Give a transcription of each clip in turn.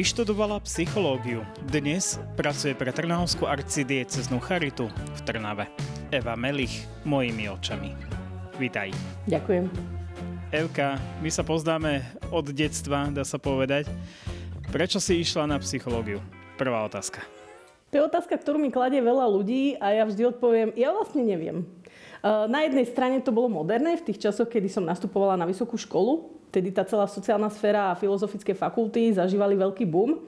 Vyštudovala psychológiu. Dnes pracuje pre Trnavskú arcidieceznú charitu v Trnave. Eva Melich, mojimi očami. Vítaj. Ďakujem. Evka, my sa poznáme od detstva, dá sa povedať. Prečo si išla na psychológiu? Prvá otázka. To je otázka, ktorú mi kladie veľa ľudí a ja vždy odpoviem, ja vlastne neviem. Na jednej strane to bolo moderné v tých časoch, kedy som nastupovala na vysokú školu, Tedy tá celá sociálna sféra a filozofické fakulty zažívali veľký boom.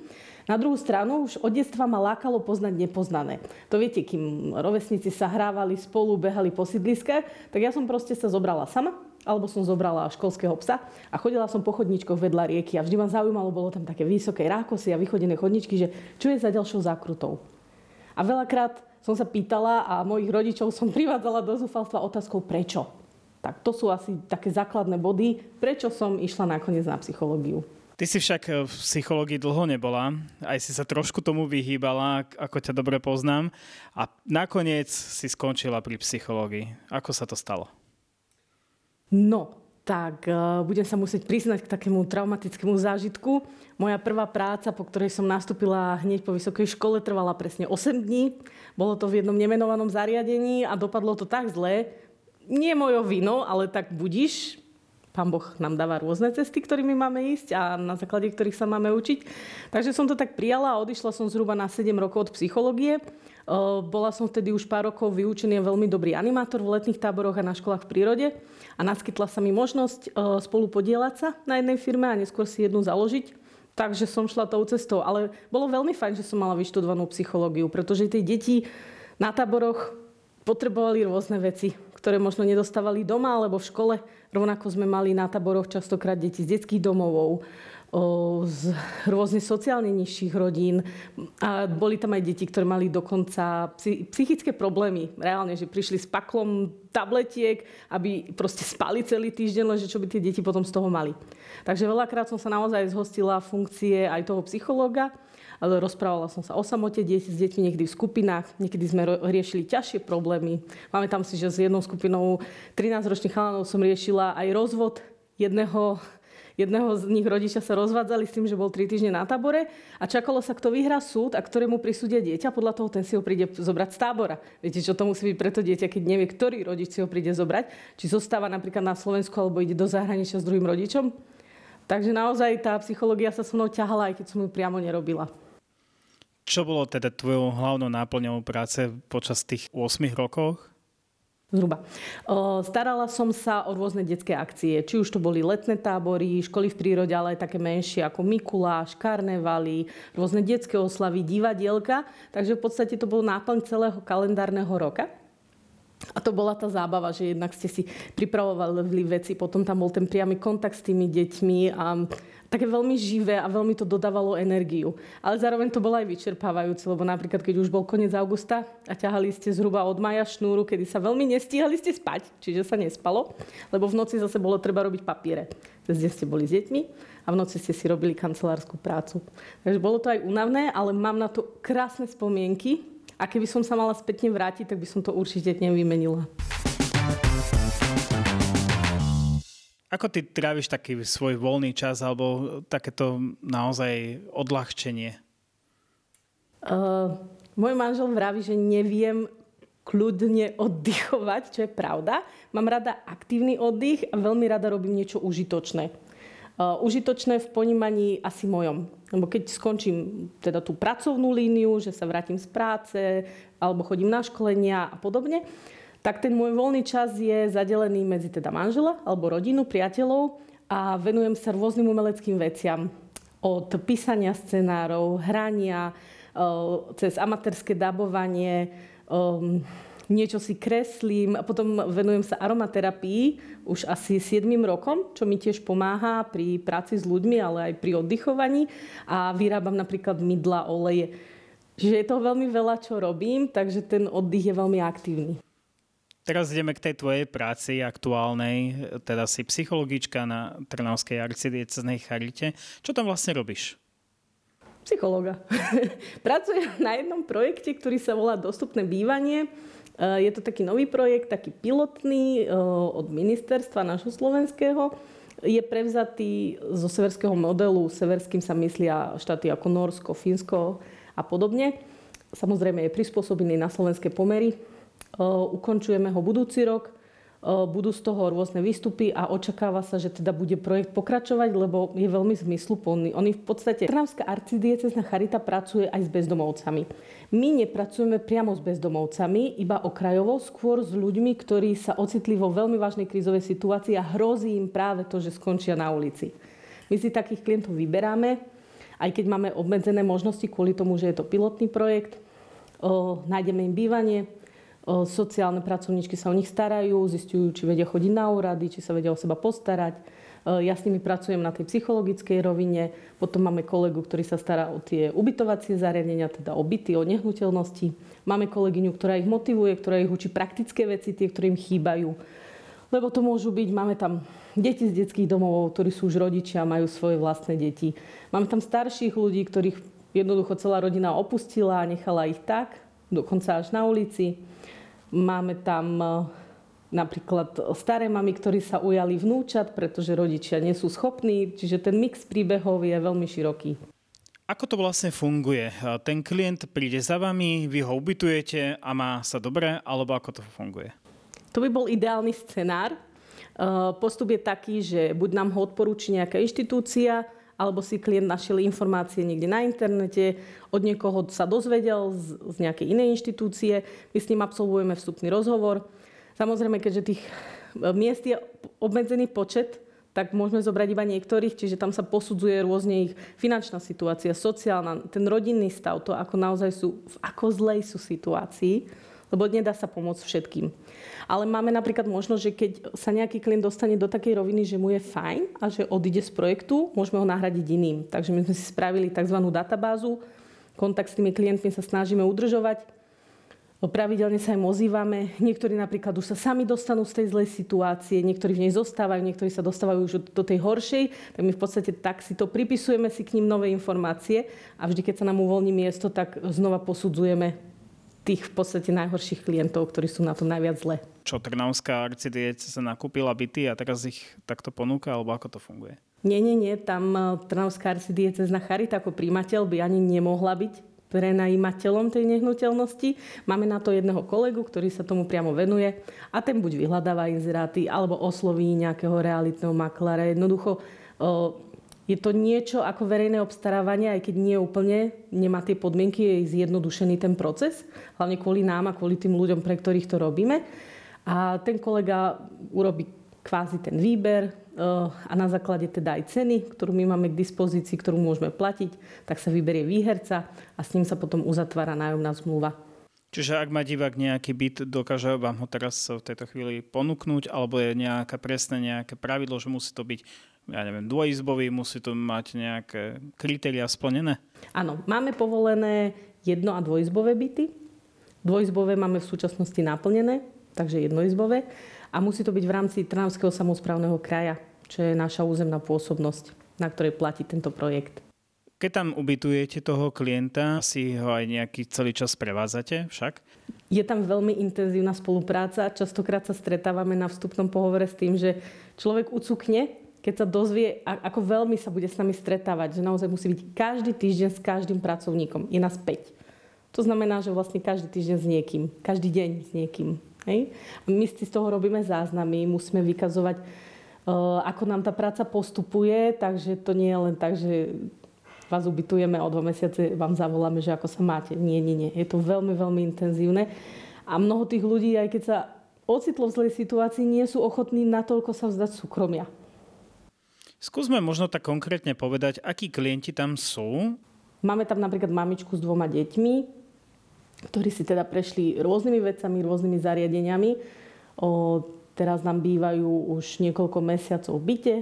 Na druhú stranu už od detstva ma lákalo poznať nepoznané. To viete, kým rovesníci sa hrávali spolu, behali po sídliskách, tak ja som proste sa zobrala sama, alebo som zobrala školského psa a chodila som po chodničkoch vedľa rieky a vždy ma zaujímalo, bolo tam také vysoké rákosy a vychodené chodničky, že čo je za ďalšou zákrutou. A veľakrát som sa pýtala a mojich rodičov som privádzala do zúfalstva otázkou prečo. Tak to sú asi také základné body, prečo som išla nakoniec na psychológiu. Ty si však v psychológii dlho nebola, aj si sa trošku tomu vyhýbala, ako ťa dobre poznám, a nakoniec si skončila pri psychológii. Ako sa to stalo? No, tak uh, budem sa musieť priznať k takému traumatickému zážitku. Moja prvá práca, po ktorej som nastúpila hneď po vysokej škole, trvala presne 8 dní. Bolo to v jednom nemenovanom zariadení a dopadlo to tak zle, nie mojou vinou, ale tak budíš. Pán Boh nám dáva rôzne cesty, ktorými máme ísť a na základe ktorých sa máme učiť. Takže som to tak prijala a odišla som zhruba na 7 rokov od psychológie. Bola som vtedy už pár rokov vyučený veľmi dobrý animátor v letných táboroch a na školách v prírode a naskytla sa mi možnosť spolu podielať sa na jednej firme a neskôr si jednu založiť. Takže som šla tou cestou, ale bolo veľmi fajn, že som mala vyštudovanú psychológiu, pretože tie deti na táboroch potrebovali rôzne veci ktoré možno nedostávali doma alebo v škole. Rovnako sme mali na taboroch častokrát deti z detských domovov, z rôzne sociálne nižších rodín a boli tam aj deti, ktoré mali dokonca psychické problémy. Reálne, že prišli s paklom tabletiek, aby proste spali celý týždeň, lenže čo by tie deti potom z toho mali. Takže veľakrát som sa naozaj zhostila funkcie aj toho psychológa ale rozprávala som sa o samote deti s deťmi niekedy v skupinách, niekedy sme riešili ťažšie problémy. Máme tam si, že s jednou skupinou 13-ročných chalanov som riešila aj rozvod jedného jedného z nich rodičia sa rozvádzali s tým, že bol 3 týždne na tábore a čakalo sa, kto vyhrá súd a ktorému prisúdia dieťa. Podľa toho ten si ho príde zobrať z tábora. Viete, čo to musí byť preto dieťa, keď nevie, ktorý rodič si ho príde zobrať. Či zostáva napríklad na Slovensku alebo ide do zahraničia s druhým rodičom. Takže naozaj tá psychológia sa so mnou ťahala, aj keď som ju priamo nerobila. Čo bolo teda tvojou hlavnou náplňou práce počas tých 8 rokov? Zhruba. Starala som sa o rôzne detské akcie, či už to boli letné tábory, školy v prírode, ale aj také menšie ako Mikuláš, karnevaly, rôzne detské oslavy, divadielka. Takže v podstate to bol náplň celého kalendárneho roka. A to bola tá zábava, že jednak ste si pripravovali veci, potom tam bol ten priamy kontakt s tými deťmi a také veľmi živé a veľmi to dodávalo energiu. Ale zároveň to bolo aj vyčerpávajúce, lebo napríklad keď už bol koniec augusta a ťahali ste zhruba od maja šnúru, kedy sa veľmi nestíhali ste spať, čiže sa nespalo, lebo v noci zase bolo treba robiť papiere. Cez ste boli s deťmi a v noci ste si robili kancelárskú prácu. Takže bolo to aj únavné, ale mám na to krásne spomienky, a keby som sa mala spätne vrátiť, tak by som to určite nevymenila. Ako ty tráviš taký svoj voľný čas alebo takéto naozaj odľahčenie? Uh, môj manžel vraví, že neviem kľudne oddychovať, čo je pravda. Mám rada aktívny oddych a veľmi rada robím niečo užitočné. Uh, užitočné v ponímaní asi mojom. Lebo keď skončím teda tú pracovnú líniu, že sa vrátim z práce alebo chodím na školenia a podobne, tak ten môj voľný čas je zadelený medzi teda manžela alebo rodinu, priateľov a venujem sa rôznym umeleckým veciam. Od písania scenárov, hrania, uh, cez amatérske dabovanie, um, niečo si kreslím a potom venujem sa aromaterapii už asi 7 rokom, čo mi tiež pomáha pri práci s ľuďmi, ale aj pri oddychovaní a vyrábam napríklad mydla, oleje. Čiže je toho veľmi veľa, čo robím, takže ten oddych je veľmi aktívny. Teraz ideme k tej tvojej práci aktuálnej, teda si psychologička na Trnavskej arcidieceznej charite. Čo tam vlastne robíš? Psychológa. Pracujem na jednom projekte, ktorý sa volá Dostupné bývanie. Je to taký nový projekt, taký pilotný eh, od ministerstva našho slovenského, je prevzatý zo severského modelu. Severským sa myslia štáty ako Norsko, Fínsko a podobne. Samozrejme je prispôsobený na slovenské pomery. Ukončujeme ho budúci rok budú z toho rôzne výstupy a očakáva sa, že teda bude projekt pokračovať, lebo je veľmi zmysluplný. Oni v podstate, Trnavská arcidiecezna charita pracuje aj s bezdomovcami. My nepracujeme priamo s bezdomovcami, iba okrajovo, skôr s ľuďmi, ktorí sa ocitli vo veľmi vážnej krízovej situácii a hrozí im práve to, že skončia na ulici. My si takých klientov vyberáme, aj keď máme obmedzené možnosti kvôli tomu, že je to pilotný projekt, nájdeme im bývanie, Sociálne pracovníčky sa o nich starajú, zistujú, či vedia chodiť na úrady, či sa vedia o seba postarať. Ja s nimi pracujem na tej psychologickej rovine. Potom máme kolegu, ktorý sa stará o tie ubytovacie zariadenia, teda o byty, o nehnuteľnosti. Máme kolegyňu, ktorá ich motivuje, ktorá ich učí praktické veci, tie, ktoré chýbajú. Lebo to môžu byť, máme tam deti z detských domov, ktorí sú už rodičia, majú svoje vlastné deti. Máme tam starších ľudí, ktorých jednoducho celá rodina opustila a nechala ich tak, dokonca až na ulici. Máme tam e, napríklad staré mamy, ktorí sa ujali vnúčat, pretože rodičia nie sú schopní, čiže ten mix príbehov je veľmi široký. Ako to vlastne funguje? E, ten klient príde za vami, vy ho ubytujete a má sa dobre, alebo ako to funguje? To by bol ideálny scenár. E, postup je taký, že buď nám ho odporúči nejaká inštitúcia, alebo si klient našiel informácie niekde na internete, od niekoho sa dozvedel z, z nejakej inej inštitúcie, my s ním absolvujeme vstupný rozhovor. Samozrejme, keďže tých e, miest je obmedzený počet, tak môžeme zobrať iba niektorých, čiže tam sa posudzuje rôzne ich finančná situácia, sociálna, ten rodinný stav, to ako naozaj sú, v ako zlej sú situácii lebo nedá sa pomôcť všetkým. Ale máme napríklad možnosť, že keď sa nejaký klient dostane do takej roviny, že mu je fajn a že odíde z projektu, môžeme ho nahradiť iným. Takže my sme si spravili tzv. databázu, kontakt s tými klientmi sa snažíme udržovať, Pravidelne sa im ozývame. Niektorí napríklad už sa sami dostanú z tej zlej situácie, niektorí v nej zostávajú, niektorí sa dostávajú už do tej horšej. Tak my v podstate tak si to pripisujeme si k ním nové informácie a vždy, keď sa nám uvoľní miesto, tak znova posudzujeme tých v podstate najhorších klientov, ktorí sú na tom najviac zle. Čo, Trnavská sa nakúpila byty a teraz ich takto ponúka, alebo ako to funguje? Nie, nie, nie. Tam e, Trnavská arcidiecezna charita ako príjimateľ by ani nemohla byť prenajímateľom tej nehnuteľnosti. Máme na to jedného kolegu, ktorý sa tomu priamo venuje a ten buď vyhľadáva inzeráty alebo osloví nejakého realitného maklára. Jednoducho je to niečo ako verejné obstarávanie, aj keď nie úplne, nemá tie podmienky, je zjednodušený ten proces, hlavne kvôli nám a kvôli tým ľuďom, pre ktorých to robíme. A ten kolega urobí kvázi ten výber eh, a na základe teda aj ceny, ktorú my máme k dispozícii, ktorú môžeme platiť, tak sa vyberie výherca a s ním sa potom uzatvára nájomná zmluva. Čiže ak má divák nejaký byt, dokáže vám ho teraz v tejto chvíli ponúknuť, alebo je nejaké presné nejaké pravidlo, že musí to byť ja neviem, dvojizbový, musí to mať nejaké kritéria splnené? Áno, máme povolené jedno- a dvojizbové byty. Dvojizbové máme v súčasnosti naplnené, takže jednoizbové. A musí to byť v rámci Trnavského samozprávneho kraja, čo je naša územná pôsobnosť, na ktorej platí tento projekt. Keď tam ubytujete toho klienta, si ho aj nejaký celý čas prevádzate však? Je tam veľmi intenzívna spolupráca. Častokrát sa stretávame na vstupnom pohovore s tým, že človek ucukne keď sa dozvie, ako veľmi sa bude s nami stretávať, že naozaj musí byť každý týždeň s každým pracovníkom. Je nás 5. To znamená, že vlastne každý týždeň s niekým, každý deň s niekým. Hej? A my si z toho robíme záznamy, musíme vykazovať, uh, ako nám tá práca postupuje, takže to nie je len tak, že vás ubytujeme o dva mesiace vám zavoláme, že ako sa máte. Nie, nie, nie. Je to veľmi, veľmi intenzívne. A mnoho tých ľudí, aj keď sa ocitlo v zlej situácii, nie sú ochotní natoľko sa vzdať súkromia. Skúsme možno tak konkrétne povedať, akí klienti tam sú. Máme tam napríklad mamičku s dvoma deťmi, ktorí si teda prešli rôznymi vecami, rôznymi zariadeniami. O, teraz nám bývajú už niekoľko mesiacov v byte.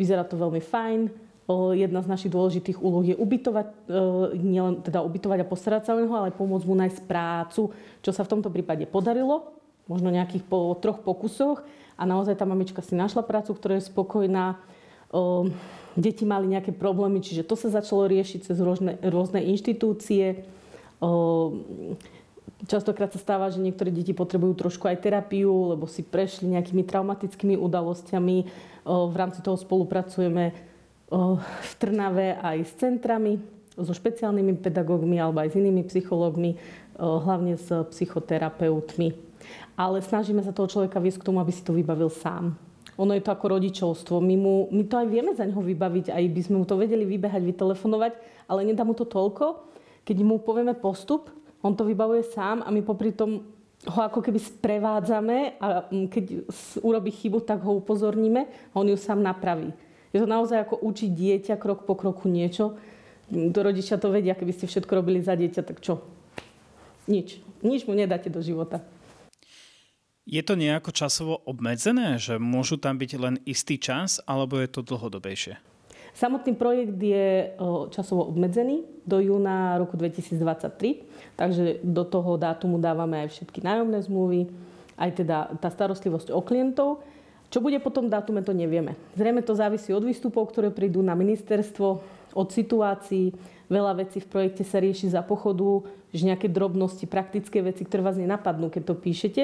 Vyzerá to veľmi fajn. O, jedna z našich dôležitých úloh je ubytovať, e, nielen teda ubytovať a postarať sa o neho, ale pomôcť mu nájsť prácu, čo sa v tomto prípade podarilo. Možno nejakých po troch pokusoch. A naozaj tá mamička si našla prácu, ktorá je spokojná o, deti mali nejaké problémy, čiže to sa začalo riešiť cez rôzne, rôzne inštitúcie. O, Častokrát sa stáva, že niektoré deti potrebujú trošku aj terapiu, lebo si prešli nejakými traumatickými udalosťami. V rámci toho spolupracujeme v Trnave aj s centrami, so špeciálnymi pedagógmi alebo aj s inými psychológmi, hlavne s psychoterapeutmi. Ale snažíme sa toho človeka viesť k tomu, aby si to vybavil sám. Ono je to ako rodičovstvo. My, mu, my to aj vieme za neho vybaviť, aj by sme mu to vedeli vybehať, vytelefonovať, ale nedá mu to toľko, keď mu povieme postup, on to vybavuje sám a my popri tom ho ako keby sprevádzame a keď urobí chybu, tak ho upozorníme a on ju sám napraví. Je to naozaj ako učiť dieťa krok po kroku niečo. To rodičia to vedia, keby ste všetko robili za dieťa, tak čo? Nič. Nič mu nedáte do života. Je to nejako časovo obmedzené, že môžu tam byť len istý čas, alebo je to dlhodobejšie? Samotný projekt je časovo obmedzený do júna roku 2023, takže do toho dátumu dávame aj všetky nájomné zmluvy, aj teda tá starostlivosť o klientov. Čo bude potom dátume, to nevieme. Zrejme to závisí od výstupov, ktoré prídu na ministerstvo, od situácií. Veľa vecí v projekte sa rieši za pochodu, že nejaké drobnosti, praktické veci, ktoré vás nenapadnú, keď to píšete,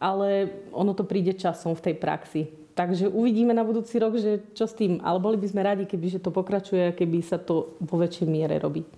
ale ono to príde časom v tej praxi. Takže uvidíme na budúci rok, že čo s tým. Ale boli by sme radi, keby že to pokračuje, keby sa to vo väčšej miere robí.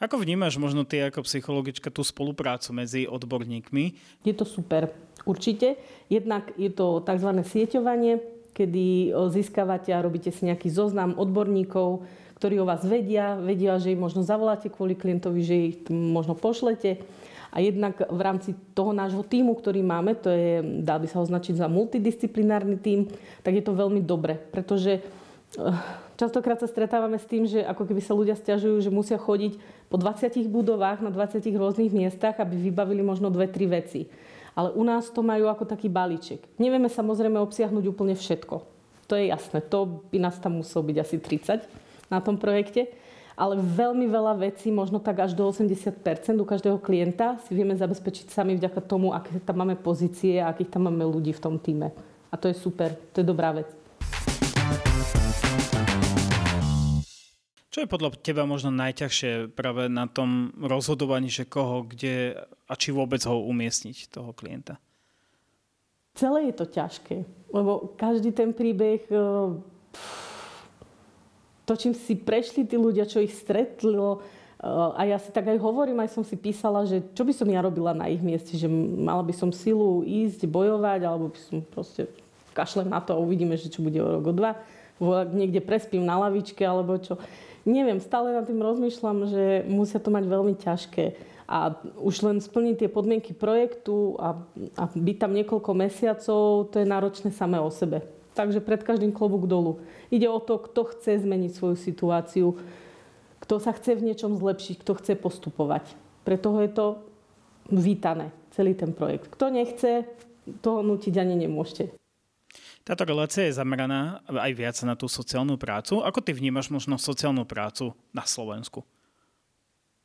Ako vnímaš možno ty ako psychologička tú spoluprácu medzi odborníkmi? Je to super, určite. Jednak je to tzv. sieťovanie, kedy získavate a robíte si nejaký zoznam odborníkov, ktorí o vás vedia, vedia, že ich možno zavoláte kvôli klientovi, že ich možno pošlete a jednak v rámci toho nášho týmu, ktorý máme, to je, dá by sa označiť za multidisciplinárny tím, tak je to veľmi dobre, pretože eh, Častokrát sa stretávame s tým, že ako keby sa ľudia stiažujú, že musia chodiť po 20 budovách na 20 rôznych miestach, aby vybavili možno dve, tri veci. Ale u nás to majú ako taký balíček. Nevieme samozrejme obsiahnuť úplne všetko. To je jasné. To by nás tam muselo byť asi 30 na tom projekte ale veľmi veľa vecí, možno tak až do 80% u každého klienta si vieme zabezpečiť sami vďaka tomu, aké tam máme pozície a akých tam máme ľudí v tom týme. A to je super, to je dobrá vec. Čo je podľa teba možno najťažšie práve na tom rozhodovaní, že koho, kde a či vôbec ho umiestniť, toho klienta? Celé je to ťažké, lebo každý ten príbeh to, čím si prešli tí ľudia, čo ich stretlo. Eh, a ja si tak aj hovorím, aj som si písala, že čo by som ja robila na ich mieste, že mala by som silu ísť, bojovať, alebo by som proste kašlem na to a uvidíme, že čo bude o rok, o dva. Niekde prespím na lavičke, alebo čo. Neviem, stále nad tým rozmýšľam, že musia to mať veľmi ťažké. A už len splniť tie podmienky projektu a, a byť tam niekoľko mesiacov, to je náročné samé o sebe. Takže pred každým klobúk dolu. Ide o to, kto chce zmeniť svoju situáciu, kto sa chce v niečom zlepšiť, kto chce postupovať. Preto je to vítané, celý ten projekt. Kto nechce, toho nutiť ani nemôžete. Táto relácia je zameraná aj viac na tú sociálnu prácu. Ako ty vnímaš možno sociálnu prácu na Slovensku?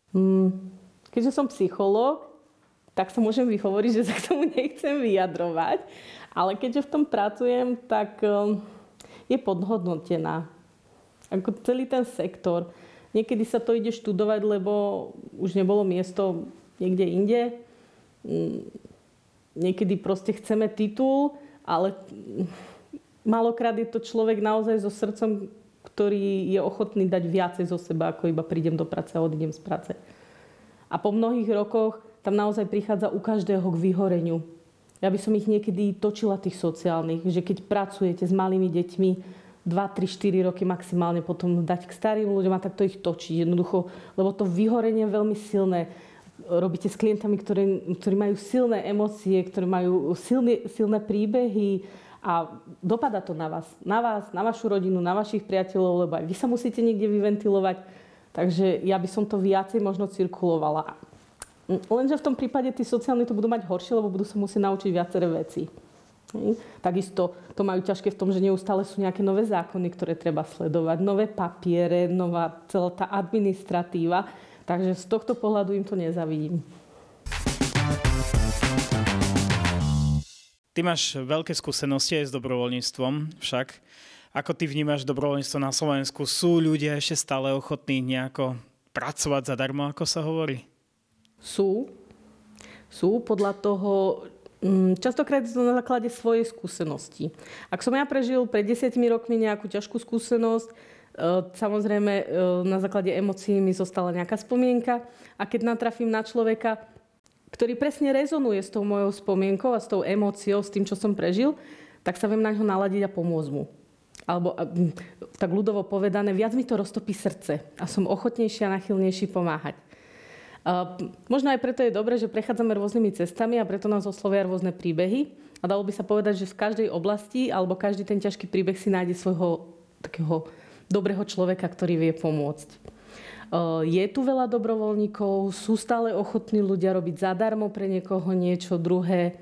Hmm, keďže som psychológ, tak sa môžem vyhovoriť, že sa k tomu nechcem vyjadrovať. Ale keďže v tom pracujem, tak um, je podhodnotená. Ako celý ten sektor. Niekedy sa to ide študovať, lebo už nebolo miesto niekde inde. Mm, niekedy proste chceme titul, ale malokrát je to človek naozaj so srdcom, ktorý je ochotný dať viacej zo seba, ako iba prídem do práce a odídem z práce. A po mnohých rokoch tam naozaj prichádza u každého k vyhoreniu. Ja by som ich niekedy točila tých sociálnych, že keď pracujete s malými deťmi, 2, 3, 4 roky maximálne potom dať k starým ľuďom a takto ich točiť jednoducho, lebo to vyhorenie je veľmi silné. Robíte s klientami, ktorí, ktorí majú silné emócie, ktorí majú silné, silné príbehy a dopada to na vás. Na vás, na vašu rodinu, na vašich priateľov, lebo aj vy sa musíte niekde vyventilovať. Takže ja by som to viacej možno cirkulovala. Lenže v tom prípade tí sociálni to budú mať horšie, lebo budú sa musieť naučiť viaceré veci. Takisto to majú ťažké v tom, že neustále sú nejaké nové zákony, ktoré treba sledovať, nové papiere, nová celá tá administratíva. Takže z tohto pohľadu im to nezavidím. Ty máš veľké skúsenosti aj s dobrovoľníctvom však. Ako ty vnímaš dobrovoľníctvo na Slovensku? Sú ľudia ešte stále ochotní nejako pracovať zadarmo, ako sa hovorí? Sú. sú podľa toho, mm, častokrát to na základe svojej skúsenosti. Ak som ja prežil pred desiatimi rokmi nejakú ťažkú skúsenosť, e, samozrejme e, na základe emócií mi zostala nejaká spomienka a keď natrafím na človeka, ktorý presne rezonuje s tou mojou spomienkou a s tou emóciou, s tým, čo som prežil, tak sa viem na ňo naladiť a pomôcť mu. Alebo tak ľudovo povedané, viac mi to roztopí srdce a som ochotnejší a nachylnejší pomáhať. Možno aj preto je dobré, že prechádzame rôznymi cestami a preto nás oslovia rôzne príbehy. A dalo by sa povedať, že v každej oblasti alebo každý ten ťažký príbeh si nájde svojho takého dobrého človeka, ktorý vie pomôcť. Je tu veľa dobrovoľníkov, sú stále ochotní ľudia robiť zadarmo pre niekoho niečo druhé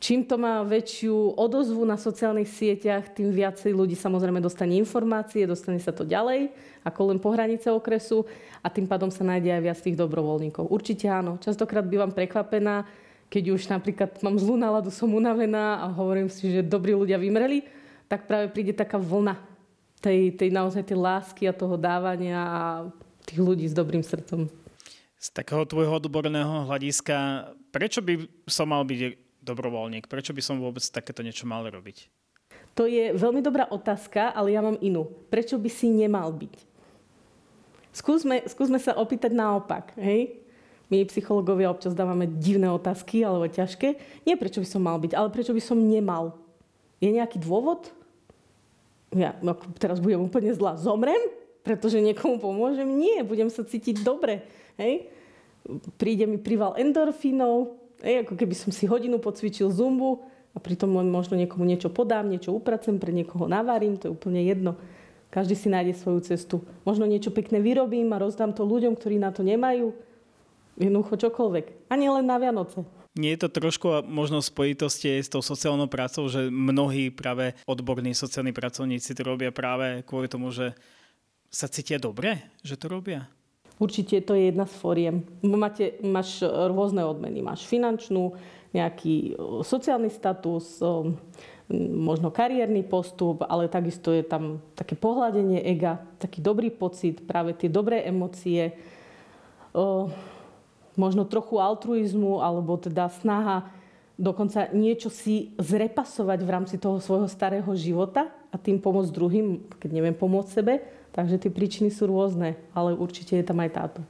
Čím to má väčšiu odozvu na sociálnych sieťach, tým viacej ľudí samozrejme dostane informácie, dostane sa to ďalej, ako len po hranice okresu a tým pádom sa nájde aj viac tých dobrovoľníkov. Určite áno. Častokrát bývam prekvapená, keď už napríklad mám zlú náladu, som unavená a hovorím si, že dobrí ľudia vymreli, tak práve príde taká vlna tej, tej naozaj tej lásky a toho dávania a tých ľudí s dobrým srdcom. Z takého tvojho odborného hľadiska, prečo by som mal byť dobrovoľník? Prečo by som vôbec takéto niečo mal robiť? To je veľmi dobrá otázka, ale ja mám inú. Prečo by si nemal byť? Skúsme, skúsme sa opýtať naopak. Hej? My psychológovia občas dávame divné otázky alebo ťažké. Nie prečo by som mal byť, ale prečo by som nemal. Je nejaký dôvod? Ja teraz budem úplne zlá. Zomrem? Pretože niekomu pomôžem? Nie, budem sa cítiť dobre. Hej? Príde mi prival endorfínov, Ej, ako keby som si hodinu pocvičil zumbu a pritom len možno niekomu niečo podám, niečo upracem, pre niekoho navarím, to je úplne jedno. Každý si nájde svoju cestu. Možno niečo pekné vyrobím a rozdám to ľuďom, ktorí na to nemajú. Jednoducho čokoľvek. A nie len na Vianoce. Nie je to trošku možno spojitosti s tou sociálnou prácou, že mnohí práve odborní sociálni pracovníci to robia práve kvôli tomu, že sa cítia dobre, že to robia? Určite to je jedna z foriem. Máte, máš rôzne odmeny. Máš finančnú, nejaký sociálny status, možno kariérny postup, ale takisto je tam také pohľadenie ega, taký dobrý pocit, práve tie dobré emócie, možno trochu altruizmu, alebo teda snaha dokonca niečo si zrepasovať v rámci toho svojho starého života a tým pomôcť druhým, keď neviem pomôcť sebe Takže tie príčiny sú rôzne, ale určite je tam aj táto.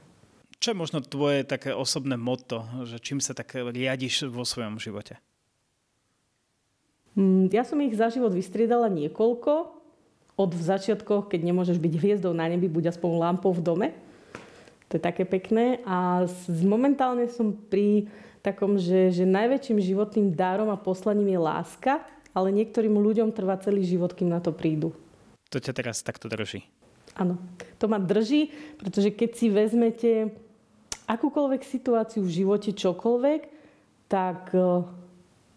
Čo je možno tvoje také osobné motto, že čím sa tak riadiš vo svojom živote? Mm, ja som ich za život vystriedala niekoľko. Od v začiatkoch, keď nemôžeš byť hviezdou na nebi, buď aspoň lampou v dome. To je také pekné. A momentálne som pri takom, že, že najväčším životným dárom a poslaním je láska, ale niektorým ľuďom trvá celý život, kým na to prídu. To ťa teraz takto drží. Áno, to ma drží, pretože keď si vezmete akúkoľvek situáciu v živote, čokoľvek, tak e,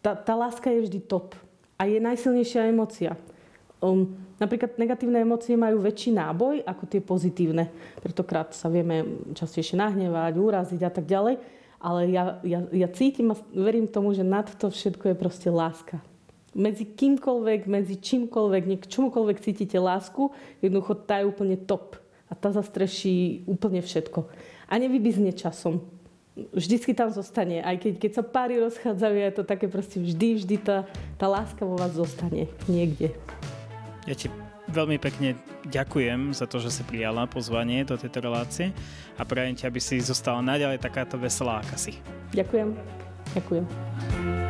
tá, tá láska je vždy top. A je najsilnejšia emocia. Um, napríklad negatívne emócie majú väčší náboj ako tie pozitívne. Pretokrát sa vieme častejšie nahnevať, uraziť a tak ďalej. Ale ja, ja, ja cítim a verím tomu, že nad to všetko je proste láska medzi kýmkoľvek, medzi čímkoľvek, k čomukoľvek cítite lásku, jednoducho tá je úplne top. A tá zastreší úplne všetko. A nevybizne časom. Vždycky tam zostane. Aj keď, keď sa páry rozchádzajú, je to také proste vždy, vždy tá, tá láska vo vás zostane niekde. Ja ti veľmi pekne ďakujem za to, že si prijala pozvanie do tejto relácie a prajem ti, aby si zostala naďalej takáto veselá, aká si. Ďakujem. Ďakujem.